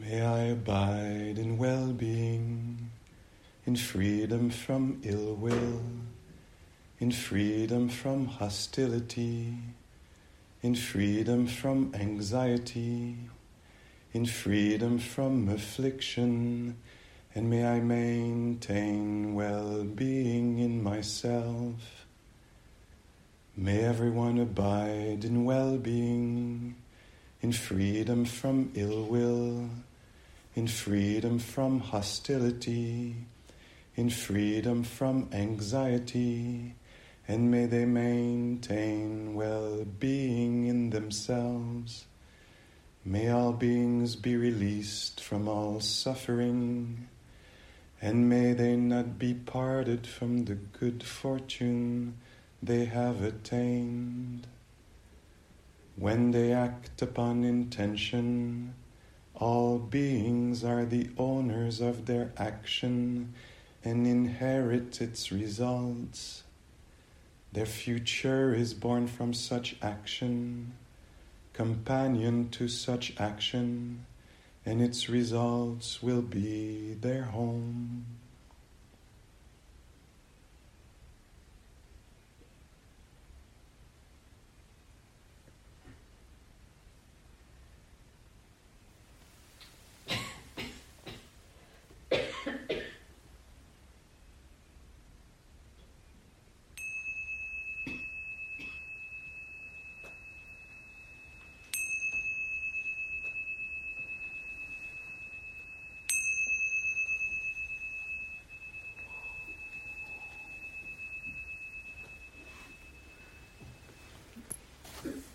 May I abide in well being, in freedom from ill will, in freedom from hostility, in freedom from anxiety, in freedom from affliction, and may I maintain well being in myself. May everyone abide in well being in freedom from ill will, in freedom from hostility, in freedom from anxiety, and may they maintain well being in themselves. May all beings be released from all suffering, and may they not be parted from the good fortune they have attained. When they act upon intention, all beings are the owners of their action and inherit its results. Their future is born from such action, companion to such action, and its results will be their home.